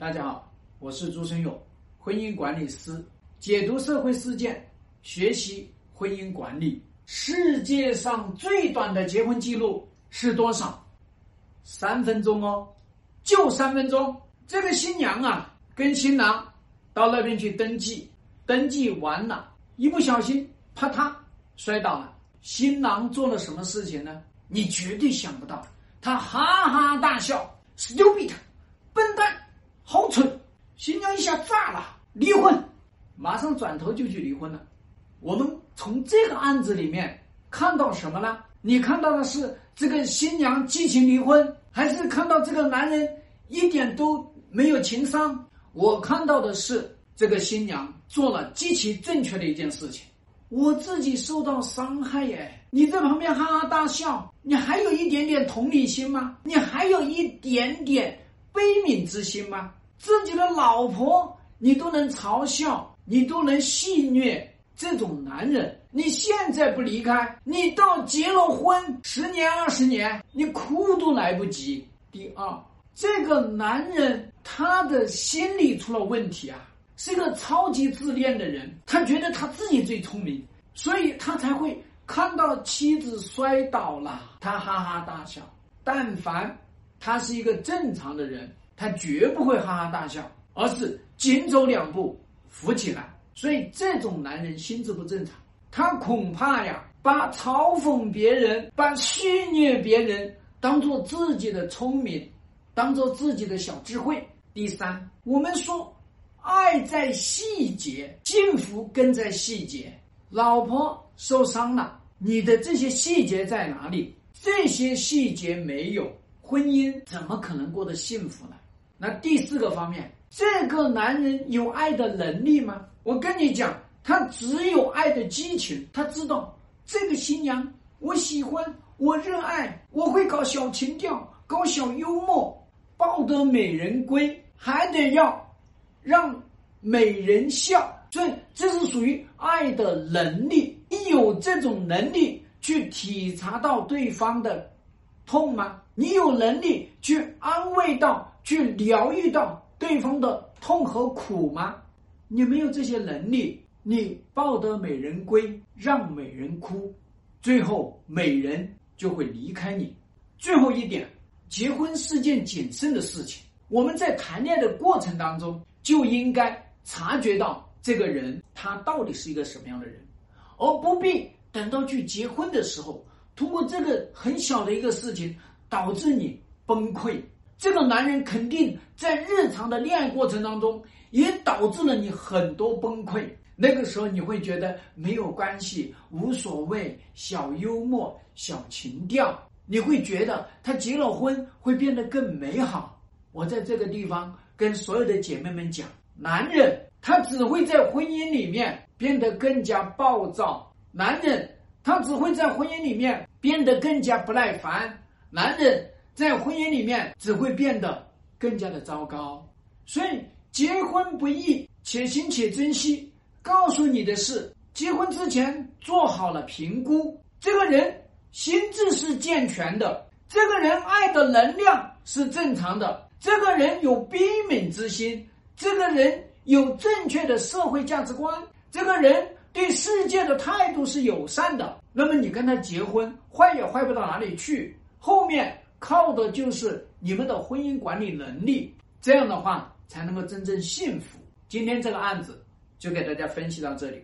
大家好，我是朱生勇，婚姻管理师，解读社会事件，学习婚姻管理。世界上最短的结婚记录是多少？三分钟哦，就三分钟。这个新娘啊，跟新郎到那边去登记，登记完了，一不小心啪嗒摔倒了。新郎做了什么事情呢？你绝对想不到，他哈哈大笑，stupid，笨蛋，好蠢！新娘一下炸了，离婚，马上转头就去离婚了。我们从这个案子里面看到什么呢？你看到的是这个新娘激情离婚，还是看到这个男人一点都没有情商？我看到的是这个新娘做了极其正确的一件事情。我自己受到伤害耶，你在旁边哈哈大笑，你还有一点点同理心吗？你还有一点点悲悯之心吗？自己的老婆你都能嘲笑，你都能戏谑这种男人，你现在不离开，你到结了婚十年二十年，你哭都来不及。第二，这个男人他的心理出了问题啊。是一个超级自恋的人，他觉得他自己最聪明，所以他才会看到妻子摔倒了，他哈哈大笑。但凡他是一个正常的人，他绝不会哈哈大笑，而是紧走两步扶起来。所以这种男人心智不正常，他恐怕呀，把嘲讽别人、把戏虐别人当做自己的聪明，当做自己的小智慧。第三，我们说。爱在细节，幸福跟在细节。老婆受伤了，你的这些细节在哪里？这些细节没有，婚姻怎么可能过得幸福呢？那第四个方面，这个男人有爱的能力吗？我跟你讲，他只有爱的激情。他知道这个新娘，我喜欢，我热爱，我会搞小情调，搞小幽默，抱得美人归，还得要。让美人笑，所以这是属于爱的能力。你有这种能力去体察到对方的痛吗？你有能力去安慰到、去疗愈到对方的痛和苦吗？你没有这些能力，你抱得美人归，让美人哭，最后美人就会离开你。最后一点，结婚是件谨慎的事情。我们在谈恋爱的过程当中。就应该察觉到这个人他到底是一个什么样的人，而不必等到去结婚的时候，通过这个很小的一个事情导致你崩溃。这个男人肯定在日常的恋爱过程当中也导致了你很多崩溃。那个时候你会觉得没有关系，无所谓，小幽默、小情调，你会觉得他结了婚会变得更美好。我在这个地方。跟所有的姐妹们讲，男人他只会在婚姻里面变得更加暴躁，男人他只会在婚姻里面变得更加不耐烦，男人在婚姻里面只会变得更加的糟糕。所以结婚不易，且行且珍惜。告诉你的是，结婚之前做好了评估，这个人心智是健全的，这个人爱的能量是正常的。这个人有悲悯之心，这个人有正确的社会价值观，这个人对世界的态度是友善的。那么你跟他结婚，坏也坏不到哪里去。后面靠的就是你们的婚姻管理能力，这样的话才能够真正幸福。今天这个案子就给大家分析到这里。